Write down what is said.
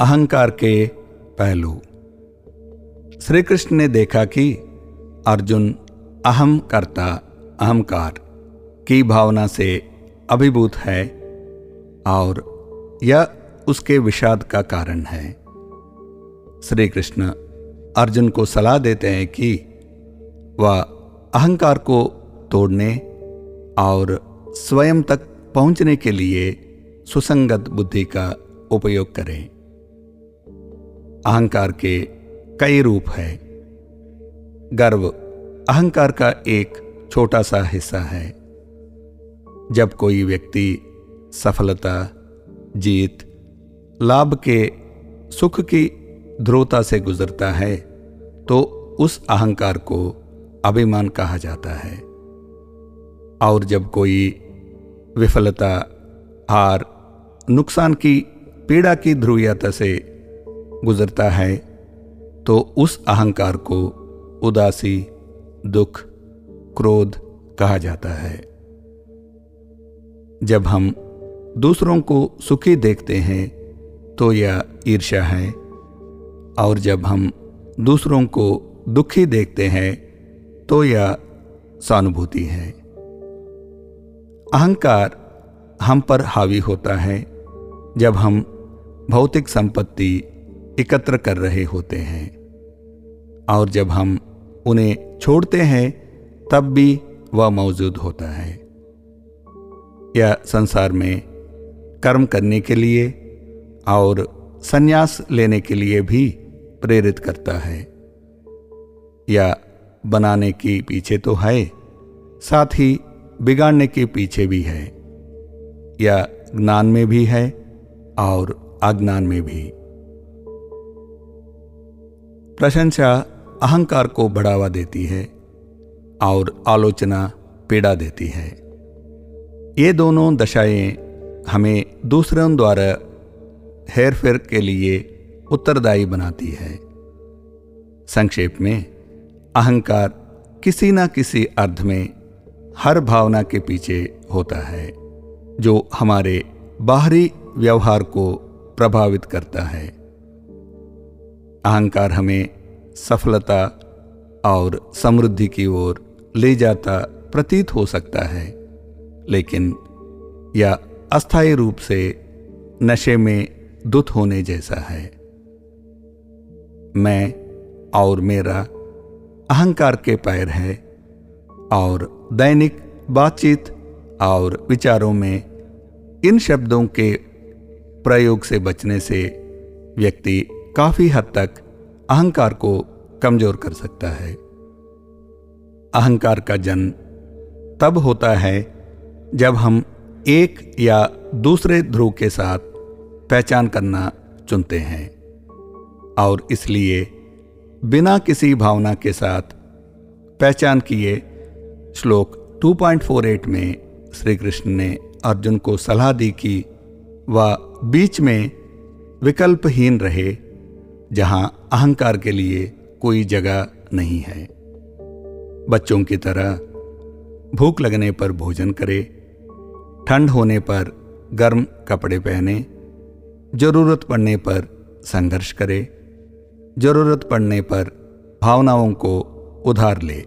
अहंकार के पहलू। श्री कृष्ण ने देखा कि अर्जुन अहम करता, अहंकार की भावना से अभिभूत है और यह उसके विषाद का कारण है। श्री कृष्ण अर्जुन को सलाह देते हैं कि वह अहंकार को तोड़ने और स्वयं तक पहुँचने के लिए सुसंगत बुद्धि का उपयोग करें। अहंकार के कई रूप है। गर्व अहंकार का एक छोटा सा हिस्सा है। जब कोई व्यक्ति सफलता, जीत, लाभ के सुख की ध्रुवता से गुजरता है तो उस अहंकार को अभिमान कहा जाता है। और जब कोई विफलता, हार, नुकसान की, पीड़ा की ध्रुवीयता से गुजरता है तो उस अहंकार को उदासी, दुख, क्रोध कहा जाता है। जब हम दूसरों को सुखी देखते हैं तो यह ईर्ष्या है। और जब हम दूसरों को दुखी देखते हैं तो यह सहानुभूति है। अहंकार हम पर हावी होता है। जब हम भौतिक संपत्ति एकत्र कर रहे होते हैं। और जब हम उन्हें छोड़ते हैं, तब भी वह मौजूद होता है। यह संसार में कर्म करने के लिए और संन्यास लेने के लिए भी प्रेरित करता है। या बनाने के पीछे तो है, साथ ही बिगाड़ने के पीछे भी है। या ज्ञान में भी है और अज्ञान में भी। प्रशंसा अहंकार को बढ़ावा देती है और आलोचना पीड़ा देती है। ये दोनों दशाएँ हमें दूसरों द्वारा हेर फेर के लिए उत्तरदायी बनाती है। संक्षेप में, अहंकार किसी न किसी अर्थ में हर भावना के पीछे होता है, जो हमारे बाहरी व्यवहार को प्रभावित करता है। अहंकार हमें सफलता और समृद्धि की ओर ले जाता प्रतीत हो सकता है, लेकिन यह अस्थायी रूप से नशे में दुत होने जैसा है। मैं और मेरा अहंकार के पैर है और दैनिक बातचीत और विचारों में इन शब्दों के प्रयोग से बचने से व्यक्ति काफ़ी हद तक अहंकार को कमज़ोर कर सकता है। अहंकार का जन्म तब होता है जब हम एक या दूसरे ध्रुव के साथ पहचान करना चुनते हैं। और इसलिए बिना किसी भावना के साथ पहचान किए श्लोक 2.48 में श्री कृष्ण ने अर्जुन को सलाह दी कि वह बीच में विकल्पहीन रहे जहाँ अहंकार के लिए कोई जगह नहीं है। बच्चों की तरह भूख लगने पर भोजन करें, ठंड होने पर गर्म कपड़े पहने, ज़रूरत पड़ने पर संघर्ष करे, ज़रूरत पड़ने पर भावनाओं को उधार ले।